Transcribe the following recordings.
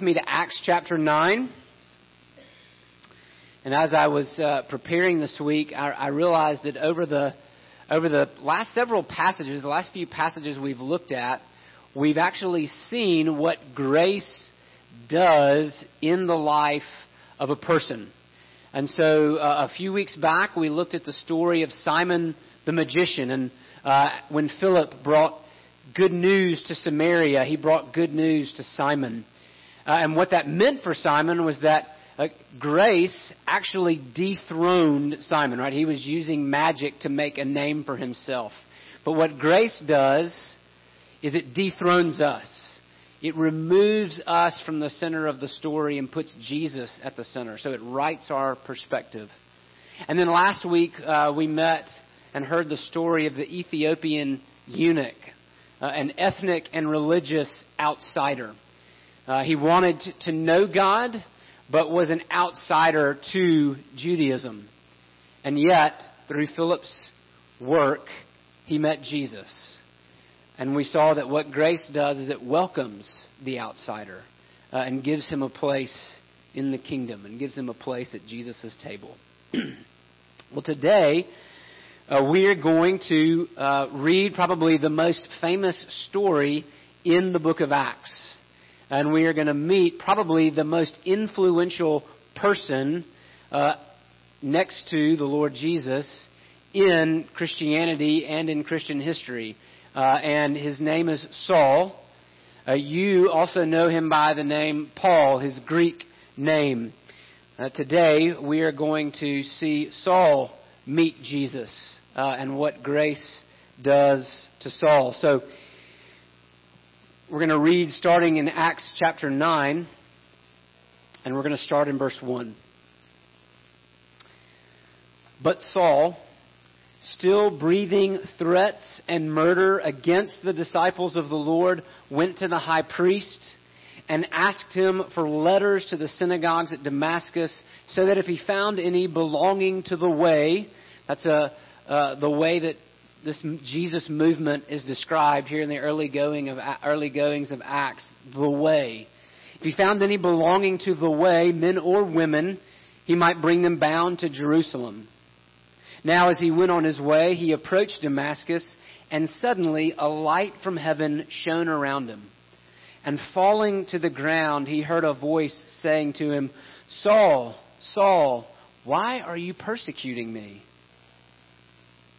me to Acts chapter 9. And as I was uh, preparing this week, I, I, realized that over the over the last several passages, the last few passages we've looked at, we've actually seen what grace does in the life of a person. And so, uh, a few weeks back, we looked at the story of Simon the magician, and uh, when Philip brought good news to Samaria, he brought good news to Simon. Uh, and what that meant for Simon was that uh, grace actually dethroned Simon, right? He was using magic to make a name for himself. But what grace does is it dethrones us. It removes us from the center of the story and puts Jesus at the center. So it rights our perspective. And then last week uh, we met and heard the story of the Ethiopian eunuch, uh, an ethnic and religious outsider. Uh, he wanted to know God, but was an outsider to Judaism. And yet, through Philip's work, he met Jesus. And we saw that what grace does is it welcomes the outsider uh, and gives him a place in the kingdom and gives him a place at Jesus' table. well, today, uh, we are going to uh, read probably the most famous story in the book of Acts and we are going to meet probably the most influential person uh, next to the Lord Jesus in Christianity and in Christian history. Uh, and his name is Saul. Uh, you also know him by the name Paul, his Greek name. Uh, today we are going to see Saul meet Jesus uh, and what grace does to Saul. So we're going to read starting in Acts chapter 9, and we're going to start in verse 1. But Saul, still breathing threats and murder against the disciples of the Lord, went to the high priest and asked him for letters to the synagogues at Damascus, so that if he found any belonging to the way, that's a, uh, the way that this Jesus movement is described here in the early going of early goings of Acts, the way. If he found any belonging to the way, men or women, he might bring them bound to Jerusalem. Now, as he went on his way, he approached Damascus, and suddenly a light from heaven shone around him. And falling to the ground, he heard a voice saying to him, Saul, Saul, why are you persecuting me?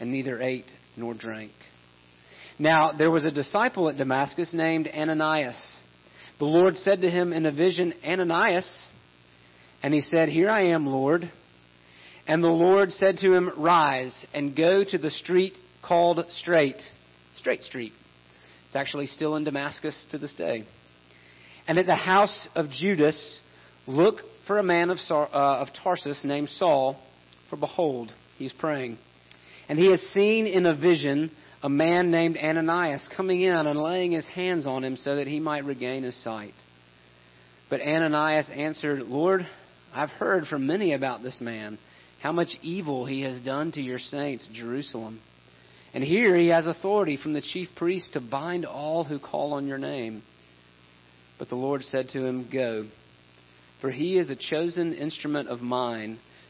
and neither ate nor drank. Now, there was a disciple at Damascus named Ananias. The Lord said to him in a vision, Ananias. And he said, Here I am, Lord. And the Lord said to him, Rise and go to the street called Straight, Straight Street. It's actually still in Damascus to this day. And at the house of Judas, look for a man of, uh, of Tarsus named Saul, for behold, he's praying. And he has seen in a vision a man named Ananias coming in and laying his hands on him so that he might regain his sight. But Ananias answered, Lord, I've heard from many about this man, how much evil he has done to your saints, Jerusalem. And here he has authority from the chief priest to bind all who call on your name. But the Lord said to him, Go, for he is a chosen instrument of mine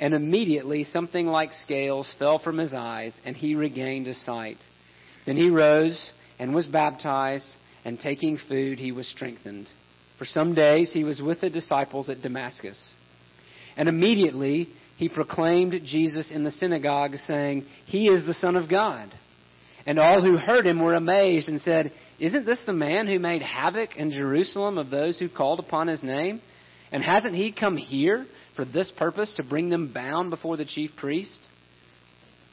And immediately something like scales fell from his eyes, and he regained his sight. Then he rose and was baptized, and taking food, he was strengthened. For some days he was with the disciples at Damascus. And immediately he proclaimed Jesus in the synagogue, saying, He is the Son of God. And all who heard him were amazed and said, Isn't this the man who made havoc in Jerusalem of those who called upon his name? And hasn't he come here for this purpose, to bring them bound before the chief priest?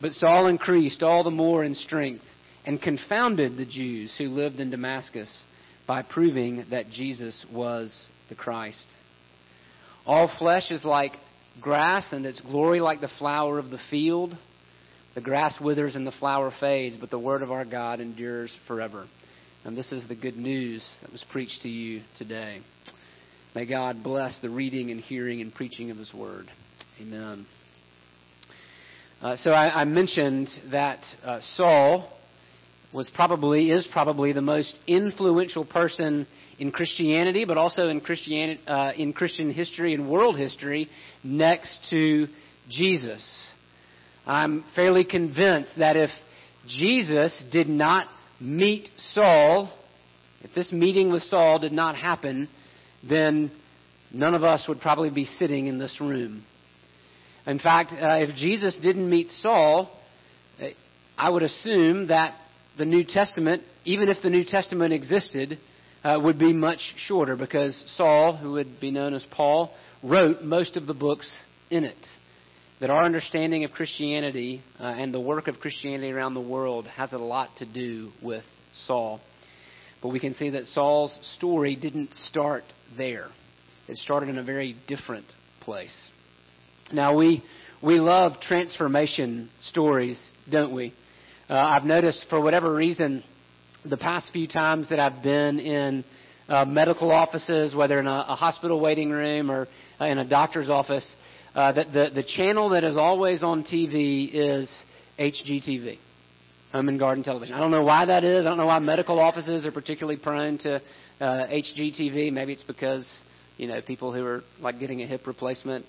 But Saul increased all the more in strength and confounded the Jews who lived in Damascus by proving that Jesus was the Christ. All flesh is like grass, and its glory like the flower of the field. The grass withers and the flower fades, but the word of our God endures forever. And this is the good news that was preached to you today. May God bless the reading and hearing and preaching of His word. Amen. Uh, so I, I, mentioned that uh, Saul was probably is probably the most influential person in Christianity, but also in Christianity uh, in Christian history and world history, next to Jesus. I'm fairly convinced that if Jesus did not meet Saul, if this meeting with Saul did not happen, then none of us would probably be sitting in this room. In fact, uh, if Jesus didn't meet Saul, uh, I would assume that the New Testament, even if the New Testament existed, uh, would be much shorter because Saul, who would be known as Paul, wrote most of the books in it. That our understanding of Christianity uh, and the work of Christianity around the world has a lot to do with Saul. But we can see that Saul's story didn't start there. It started in a very different place. Now we we love transformation stories, don't we? Uh, I've noticed for whatever reason, the past few times that I've been in uh, medical offices, whether in a, a hospital waiting room or uh, in a doctor's office, uh, that the the channel that is always on TV is HGTV, Home and Garden Television. I don't know why that is. I don't know why medical offices are particularly prone to uh, HGTV. Maybe it's because you know people who are like getting a hip replacement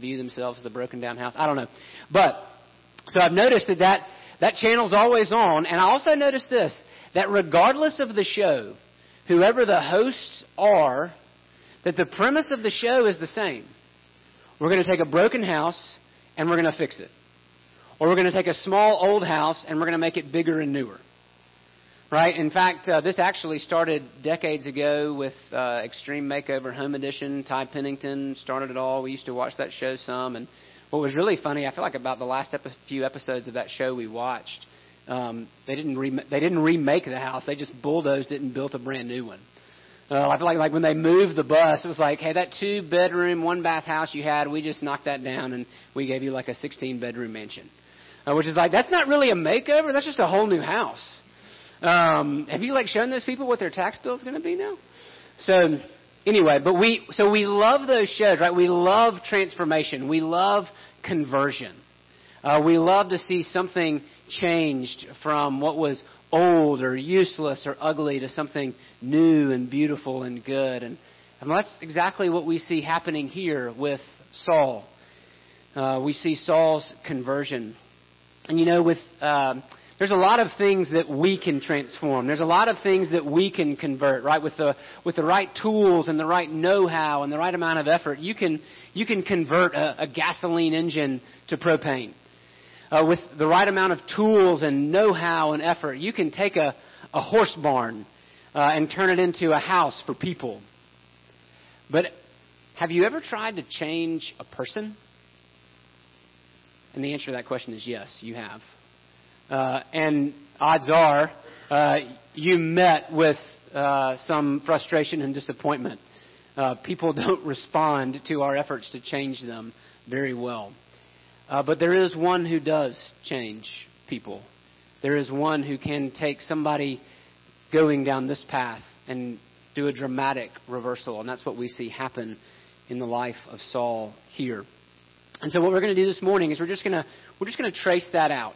view themselves as a broken down house. I don't know, but so I've noticed that that that channel's always on, and I also noticed this that regardless of the show, whoever the hosts are, that the premise of the show is the same. We're going to take a broken house and we're going to fix it. Or we're going to take a small old house and we're going to make it bigger and newer. Right? In fact, uh, this actually started decades ago with uh, Extreme Makeover Home Edition. Ty Pennington started it all. We used to watch that show some. And what was really funny, I feel like about the last epi- few episodes of that show we watched, um, they didn't re- they didn't remake the house. They just bulldozed it and built a brand new one. Uh, I feel like like when they moved the bus, it was like, hey, that two bedroom, one bath house you had, we just knocked that down and we gave you like a 16 bedroom mansion, uh, which is like that's not really a makeover. That's just a whole new house. Um, have you like shown those people what their tax bill is going to be now? So anyway, but we so we love those shows, right? We love transformation. We love conversion. Uh, we love to see something changed from what was old or useless or ugly to something new and beautiful and good. And, and that's exactly what we see happening here with Saul. Uh, we see Saul's conversion. And you know, with uh, there's a lot of things that we can transform. There's a lot of things that we can convert, right? With the with the right tools and the right know-how and the right amount of effort, you can you can convert a, a gasoline engine to propane uh, with the right amount of tools and know-how and effort, you can take a, a horse barn uh, and turn it into a house for people. But have you ever tried to change a person? And the answer to that question is yes, you have. Uh, and odds are uh, you met with uh, some frustration and disappointment. Uh, people don't respond to our efforts to change them very well. Uh, but there is one who does change people. There is one who can take somebody going down this path and do a dramatic reversal. And that's what we see happen in the life of Saul here. And so what we're going to do this morning is we're just going to we're just going to trace that out.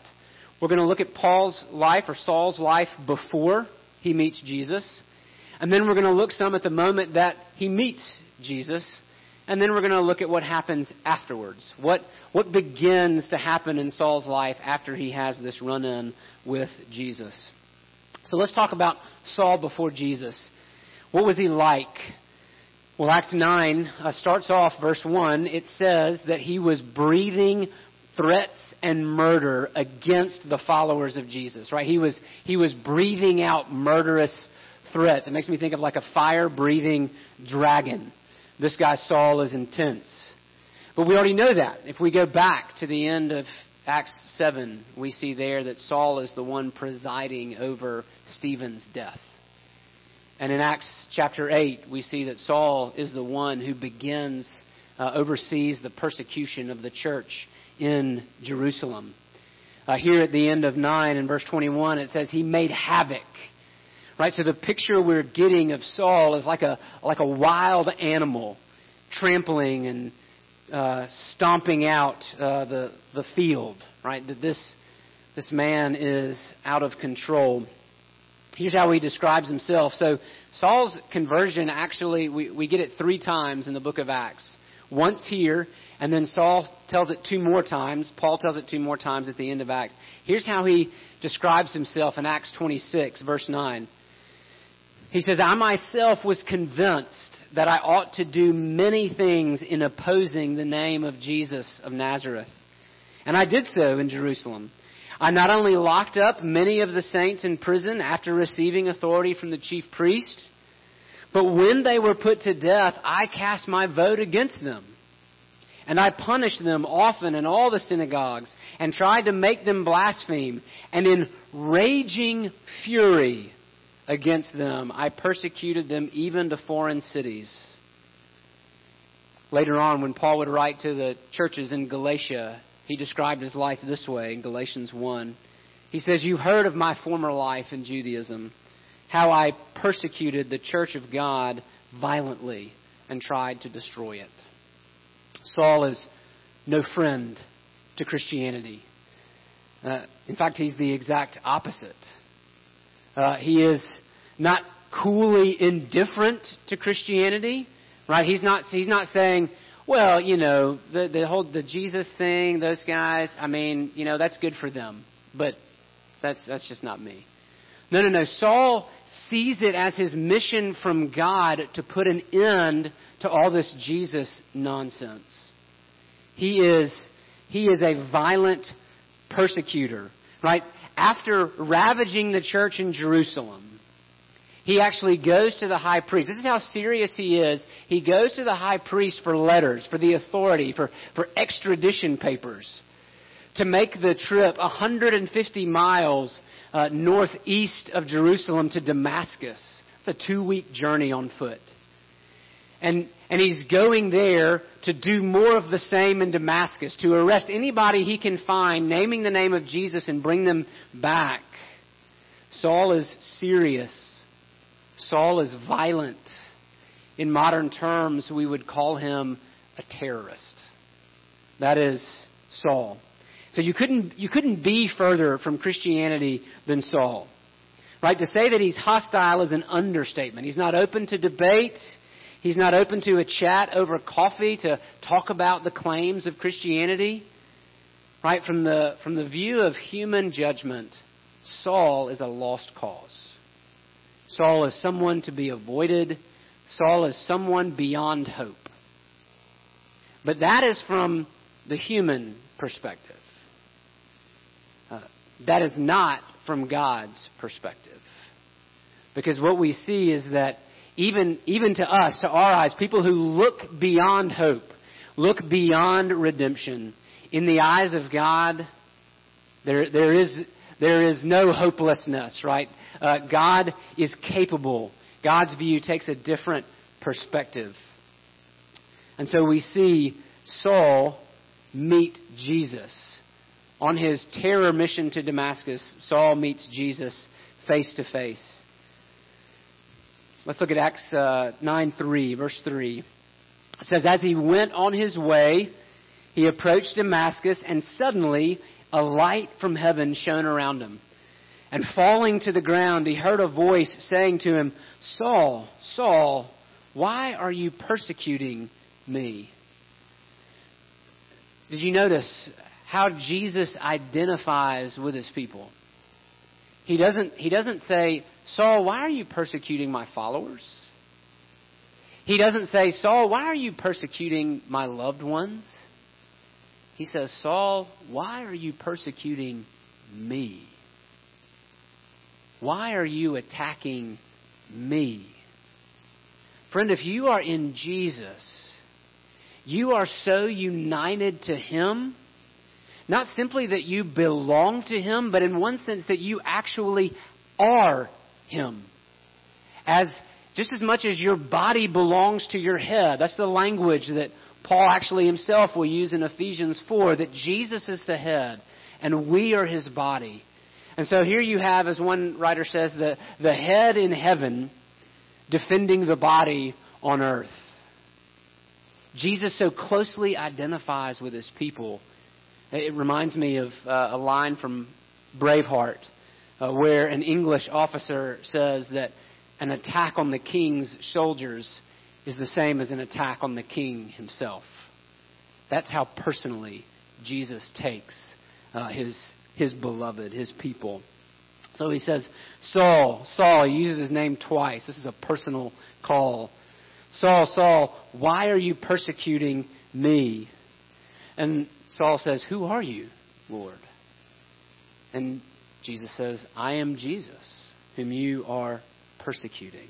We're going to look at Paul's life or Saul's life before he meets Jesus. And then we're going to look some at the moment that he meets Jesus and then we're going to look at what happens afterwards. What, what begins to happen in Saul's life after he has this run in with Jesus. So let's talk about Saul before Jesus. What was he like? Well, Acts 9 uh, starts off, verse 1. It says that he was breathing threats and murder against the followers of Jesus, right? He was, he was breathing out murderous threats. It makes me think of like a fire breathing dragon. This guy Saul is intense. But we already know that. If we go back to the end of Acts 7, we see there that Saul is the one presiding over Stephen's death. And in Acts chapter 8, we see that Saul is the one who begins, uh, oversees the persecution of the church in Jerusalem. Uh, here at the end of 9 in verse 21, it says, He made havoc. Right? So the picture we're getting of Saul is like a, like a wild animal trampling and uh, stomping out uh, the, the field. Right? That this, this man is out of control. Here's how he describes himself. So Saul's conversion actually, we, we get it three times in the book of Acts. Once here, and then Saul tells it two more times. Paul tells it two more times at the end of Acts. Here's how he describes himself in Acts 26, verse 9. He says, I myself was convinced that I ought to do many things in opposing the name of Jesus of Nazareth. And I did so in Jerusalem I not only locked up many of the saints in prison after receiving authority from the chief priest, but when they were put to death, I cast my vote against them. And I punished them often in all the synagogues and tried to make them blaspheme. And in raging fury against them, I persecuted them even to foreign cities. Later on, when Paul would write to the churches in Galatia, he described his life this way in Galatians 1. He says, You've heard of my former life in Judaism, how I persecuted the church of God violently and tried to destroy it. Saul is no friend to Christianity. Uh, in fact, he's the exact opposite. Uh, he is not coolly indifferent to Christianity, right? He's not, he's not saying, well, you know, the the whole the Jesus thing, those guys, I mean, you know, that's good for them. But that's that's just not me. No, no, no. Saul sees it as his mission from God to put an end to all this Jesus nonsense. He is he is a violent persecutor, right? After ravaging the church in Jerusalem, he actually goes to the high priest. This is how serious he is. He goes to the high priest for letters, for the authority, for, for extradition papers, to make the trip 150 miles uh, northeast of Jerusalem to Damascus. It's a two week journey on foot. And, and he's going there to do more of the same in Damascus, to arrest anybody he can find, naming the name of Jesus, and bring them back. Saul is serious Saul is violent. In modern terms, we would call him a terrorist. That is Saul. So you couldn't, you couldn't be further from Christianity than Saul. Right? To say that he's hostile is an understatement. He's not open to debate. He's not open to a chat over coffee to talk about the claims of Christianity. Right? From the, from the view of human judgment, Saul is a lost cause. Saul is someone to be avoided. Saul is someone beyond hope. But that is from the human perspective. Uh, that is not from God's perspective. Because what we see is that even, even to us, to our eyes, people who look beyond hope, look beyond redemption, in the eyes of God, there, there is there is no hopelessness, right? Uh, God is capable. God's view takes a different perspective. And so we see Saul meet Jesus. On his terror mission to Damascus, Saul meets Jesus face to face. Let's look at Acts uh, 9 3, verse 3. It says, As he went on his way, he approached Damascus, and suddenly a light from heaven shone around him. And falling to the ground, he heard a voice saying to him, Saul, Saul, why are you persecuting me? Did you notice how Jesus identifies with his people? He doesn't, he doesn't say, Saul, why are you persecuting my followers? He doesn't say, Saul, why are you persecuting my loved ones? He says, Saul, why are you persecuting me? Why are you attacking me? Friend, if you are in Jesus, you are so united to Him, not simply that you belong to Him, but in one sense that you actually are Him. As just as much as your body belongs to your head. That's the language that Paul actually himself will use in Ephesians 4 that Jesus is the head and we are his body. And so here you have, as one writer says, the, the head in heaven defending the body on earth. Jesus so closely identifies with his people. It reminds me of uh, a line from Braveheart uh, where an English officer says that an attack on the king's soldiers is the same as an attack on the king himself. That's how personally Jesus takes uh, his, his beloved, his people. So he says, Saul, Saul, he uses his name twice. This is a personal call. Saul, Saul, why are you persecuting me? And Saul says, Who are you, Lord? And Jesus says, I am Jesus, whom you are persecuting.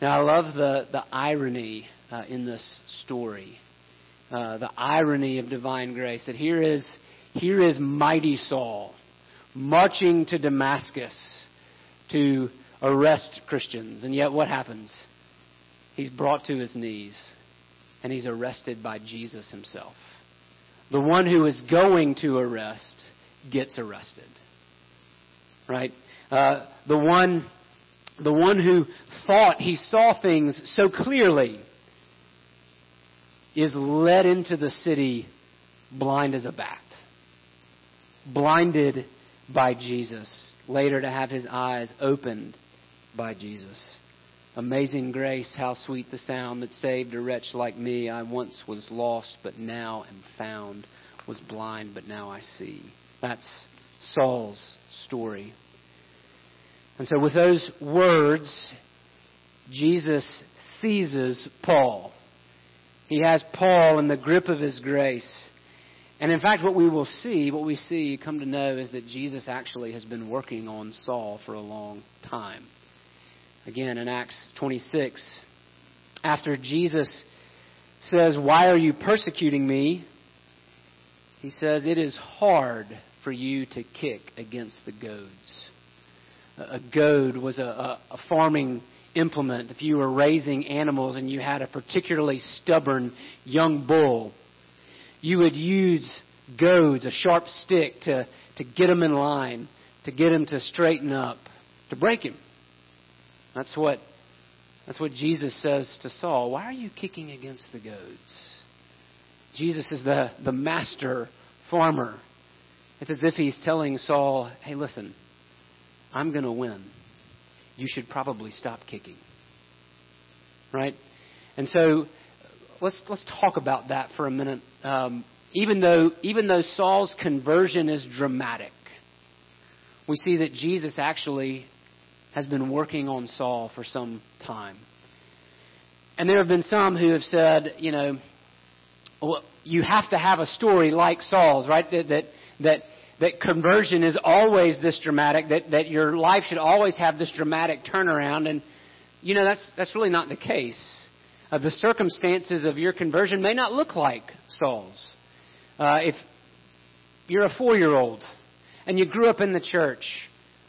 Now, I love the, the irony uh, in this story. Uh, the irony of divine grace that here is, here is mighty Saul marching to Damascus to arrest Christians. And yet, what happens? He's brought to his knees and he's arrested by Jesus himself. The one who is going to arrest gets arrested. Right? Uh, the one the one who thought he saw things so clearly, is led into the city blind as a bat, blinded by Jesus, later to have his eyes opened by Jesus. Amazing grace, how sweet the sound that saved a wretch like me. I once was lost, but now am found, was blind, but now I see. That's Saul's story. And so, with those words, Jesus seizes Paul. He has Paul in the grip of his grace. And in fact, what we will see, what we see, come to know, is that Jesus actually has been working on Saul for a long time. Again, in Acts 26, after Jesus says, Why are you persecuting me? He says, It is hard for you to kick against the goads a goad was a, a, a farming implement. If you were raising animals and you had a particularly stubborn young bull, you would use goads, a sharp stick, to, to get him in line, to get him to straighten up, to break him. That's what, that's what Jesus says to Saul. Why are you kicking against the goads? Jesus is the, the master farmer. It's as if he's telling Saul, hey, listen, I'm going to win. You should probably stop kicking. Right? And so let's let's talk about that for a minute. Um, even though even though Saul's conversion is dramatic, we see that Jesus actually has been working on Saul for some time. And there have been some who have said, you know, well, you have to have a story like Saul's, right? That that that that conversion is always this dramatic, that, that your life should always have this dramatic turnaround. And, you know, that's, that's really not the case. Uh, the circumstances of your conversion may not look like Saul's. Uh, if you're a four year old and you grew up in the church,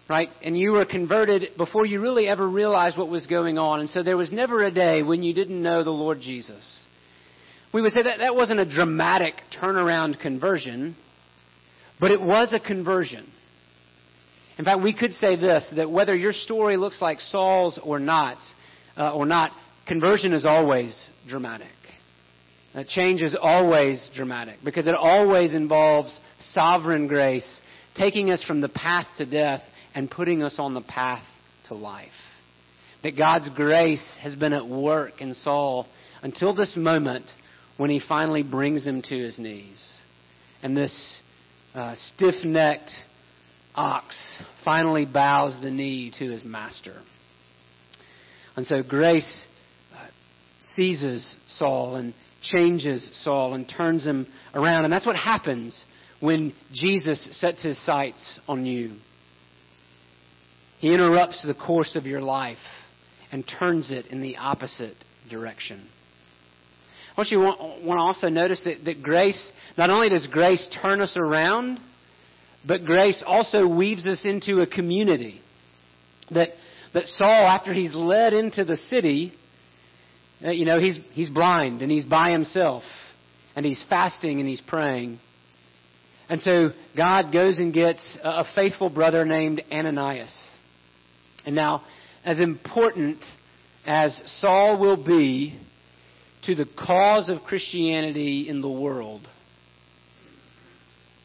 right, and you were converted before you really ever realized what was going on, and so there was never a day when you didn't know the Lord Jesus. We would say that that wasn't a dramatic turnaround conversion. But it was a conversion. In fact, we could say this that whether your story looks like Saul's or not, uh, or not, conversion is always dramatic. Uh, change is always dramatic because it always involves sovereign grace taking us from the path to death and putting us on the path to life. That God's grace has been at work in Saul until this moment when he finally brings him to his knees. And this uh, stiff necked ox finally bows the knee to his master. And so grace seizes Saul and changes Saul and turns him around. And that's what happens when Jesus sets his sights on you. He interrupts the course of your life and turns it in the opposite direction. I want you want, want to also notice that, that grace, not only does grace turn us around, but grace also weaves us into a community. That, that Saul, after he's led into the city, you know, he's, he's blind and he's by himself and he's fasting and he's praying. And so God goes and gets a faithful brother named Ananias. And now, as important as Saul will be to the cause of Christianity in the world,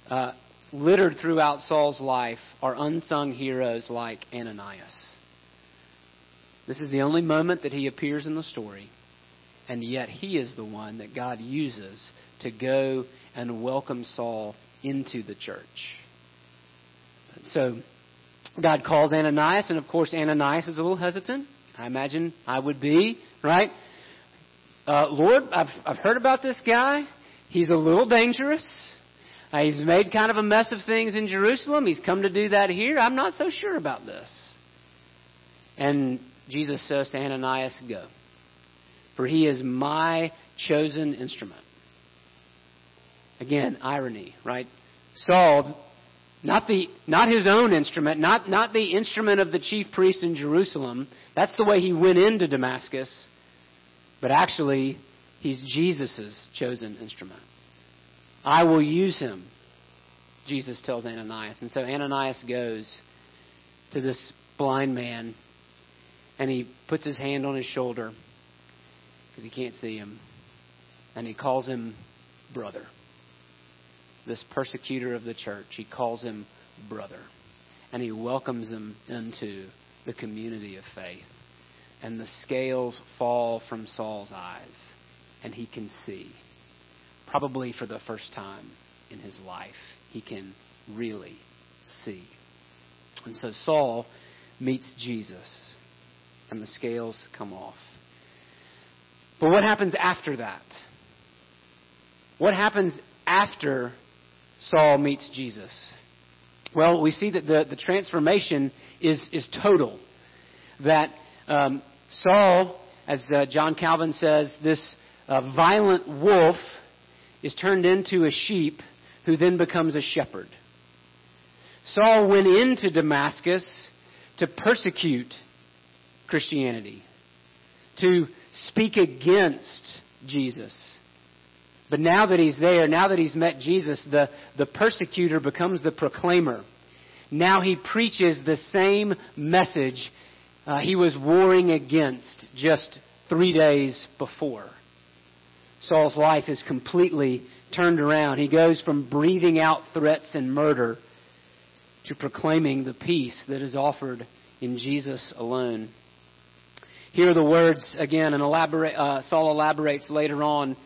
uh, littered throughout Saul's life are unsung heroes like Ananias. This is the only moment that he appears in the story, and yet he is the one that God uses to go and welcome Saul into the church. So, God calls Ananias, and of course, Ananias is a little hesitant. I imagine I would be, right? Uh, Lord, I've, I've heard about this guy. He's a little dangerous. Uh, he's made kind of a mess of things in Jerusalem. He's come to do that here. I'm not so sure about this. And Jesus says to Ananias, Go. For he is my chosen instrument. Again, irony, right? Saul not, the, not his own instrument, not, not the instrument of the chief priest in Jerusalem. That's the way he went into Damascus. But actually, he's Jesus' chosen instrument. I will use him, Jesus tells Ananias. And so Ananias goes to this blind man and he puts his hand on his shoulder because he can't see him. And he calls him brother this persecutor of the church. He calls him brother. And he welcomes him into the community of faith. And the scales fall from Saul's eyes, and he can see. Probably for the first time in his life, he can really see. And so Saul meets Jesus, and the scales come off. But what happens after that? What happens after Saul meets Jesus? Well, we see that the, the transformation is, is total. That um, Saul, as uh, John Calvin says, this uh, violent wolf is turned into a sheep who then becomes a shepherd. Saul went into Damascus to persecute Christianity, to speak against Jesus. But now that he's there, now that he's met Jesus, the, the persecutor becomes the proclaimer. Now he preaches the same message uh, he was warring against just three days before. Saul's life is completely turned around. He goes from breathing out threats and murder to proclaiming the peace that is offered in Jesus alone. Here are the words again, and elaborate, uh, Saul elaborates later on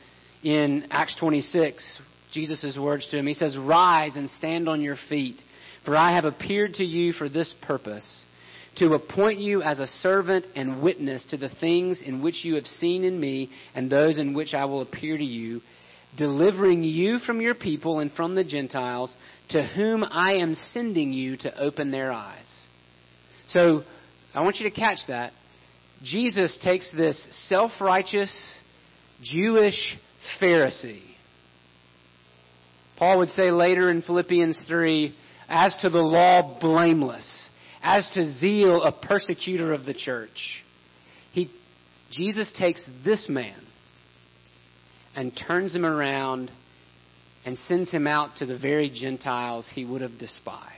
in Acts 26, Jesus' words to him. He says, Rise and stand on your feet, for I have appeared to you for this purpose, to appoint you as a servant and witness to the things in which you have seen in me and those in which I will appear to you, delivering you from your people and from the Gentiles, to whom I am sending you to open their eyes. So, I want you to catch that. Jesus takes this self righteous Jewish Pharisee. Paul would say later in Philippians 3 as to the law, blameless, as to zeal, a persecutor of the church. He, Jesus takes this man and turns him around and sends him out to the very Gentiles he would have despised.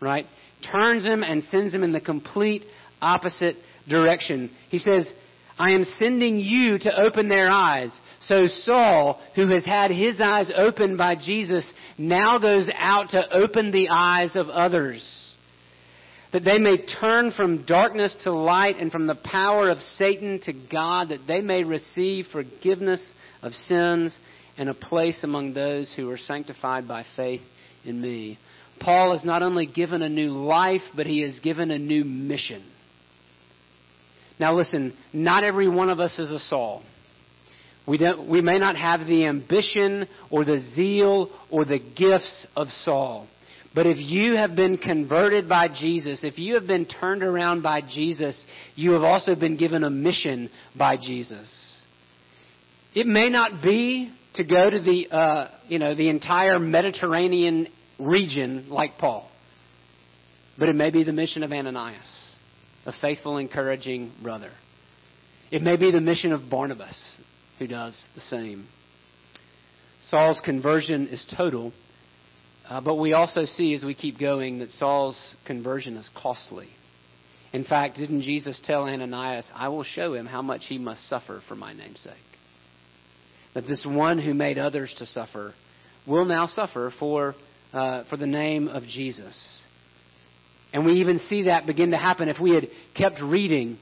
Right? Turns him and sends him in the complete opposite direction. He says, I am sending you to open their eyes. So Saul, who has had his eyes opened by Jesus, now goes out to open the eyes of others. That they may turn from darkness to light and from the power of Satan to God, that they may receive forgiveness of sins and a place among those who are sanctified by faith in me. Paul is not only given a new life, but he is given a new mission. Now listen, not every one of us is a Saul. We, don't, we may not have the ambition or the zeal or the gifts of Saul. But if you have been converted by Jesus, if you have been turned around by Jesus, you have also been given a mission by Jesus. It may not be to go to the, uh, you know, the entire Mediterranean region like Paul, but it may be the mission of Ananias, a faithful, encouraging brother. It may be the mission of Barnabas, who does the same. Saul's conversion is total, uh, but we also see as we keep going that Saul's conversion is costly. In fact, didn't Jesus tell Ananias, I will show him how much he must suffer for my name's sake? That this one who made others to suffer will now suffer for, uh, for the name of Jesus. And we even see that begin to happen if we had kept reading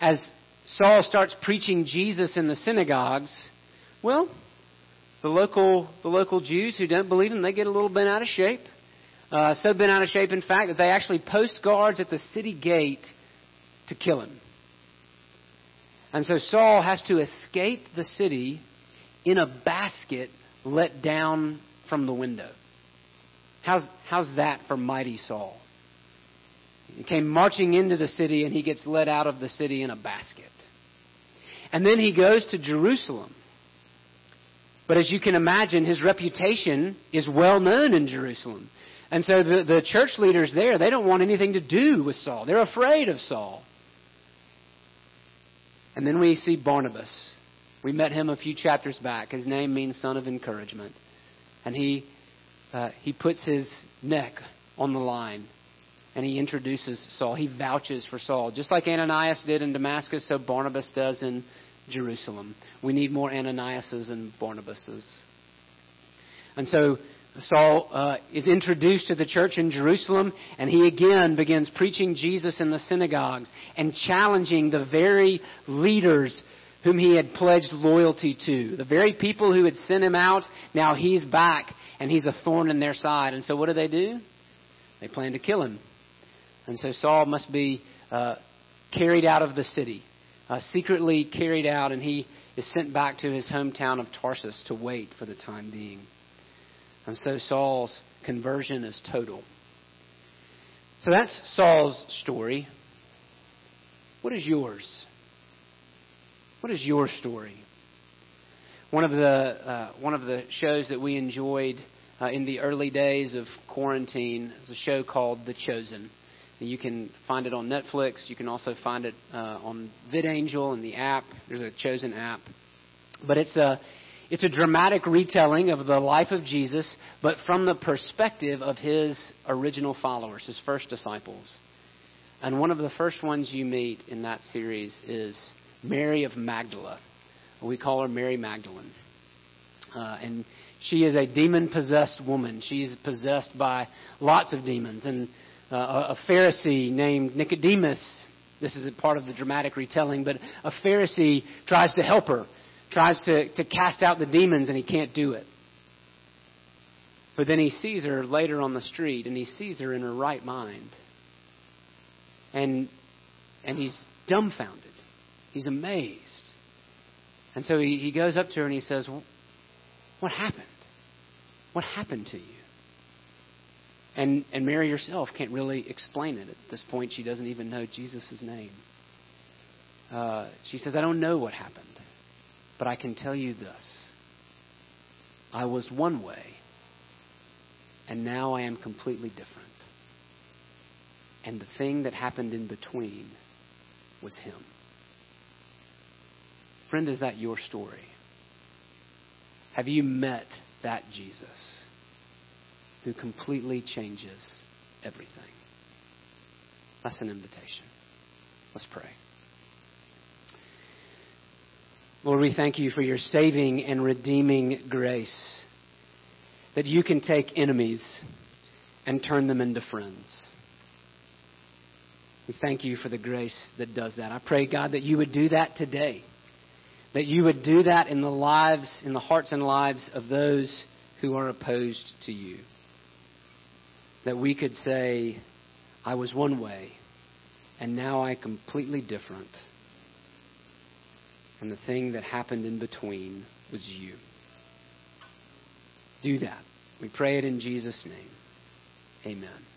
as Saul starts preaching Jesus in the synagogues, well, the local, the local Jews who don't believe him, they get a little bent out of shape. Uh, so bent out of shape, in fact, that they actually post guards at the city gate to kill him. And so Saul has to escape the city in a basket let down from the window. How's, how's that for mighty Saul? He came marching into the city and he gets led out of the city in a basket. And then he goes to Jerusalem. But as you can imagine, his reputation is well known in Jerusalem. And so the, the church leaders there, they don't want anything to do with Saul. They're afraid of Saul. And then we see Barnabas. We met him a few chapters back. His name means son of encouragement. And he, uh, he puts his neck on the line and he introduces Saul. He vouches for Saul. Just like Ananias did in Damascus, so Barnabas does in Jerusalem. We need more Ananiases and Barnabases. And so Saul uh, is introduced to the church in Jerusalem, and he again begins preaching Jesus in the synagogues and challenging the very leaders whom he had pledged loyalty to. The very people who had sent him out, now he's back, and he's a thorn in their side. And so what do they do? They plan to kill him. And so Saul must be uh, carried out of the city, uh, secretly carried out, and he is sent back to his hometown of Tarsus to wait for the time being. And so Saul's conversion is total. So that's Saul's story. What is yours? What is your story? One of the uh, one of the shows that we enjoyed uh, in the early days of quarantine is a show called The Chosen. You can find it on Netflix. You can also find it uh, on VidAngel and the app. There's a chosen app. But it's a, it's a dramatic retelling of the life of Jesus, but from the perspective of his original followers, his first disciples. And one of the first ones you meet in that series is Mary of Magdala. We call her Mary Magdalene. Uh, and she is a demon possessed woman. She's possessed by lots of demons. And uh, a Pharisee named Nicodemus. This is a part of the dramatic retelling, but a Pharisee tries to help her, tries to, to cast out the demons, and he can't do it. But then he sees her later on the street, and he sees her in her right mind. And, and he's dumbfounded. He's amazed. And so he, he goes up to her and he says, What happened? What happened to you? And, and Mary herself can't really explain it. At this point, she doesn't even know Jesus' name. Uh, she says, I don't know what happened, but I can tell you this. I was one way, and now I am completely different. And the thing that happened in between was Him. Friend, is that your story? Have you met that Jesus? Who completely changes everything. That's an invitation. Let's pray. Lord, we thank you for your saving and redeeming grace. That you can take enemies and turn them into friends. We thank you for the grace that does that. I pray, God, that you would do that today. That you would do that in the lives, in the hearts and lives of those who are opposed to you that we could say, I was one way, and now I completely different. And the thing that happened in between was you. Do that. We pray it in Jesus' name. Amen.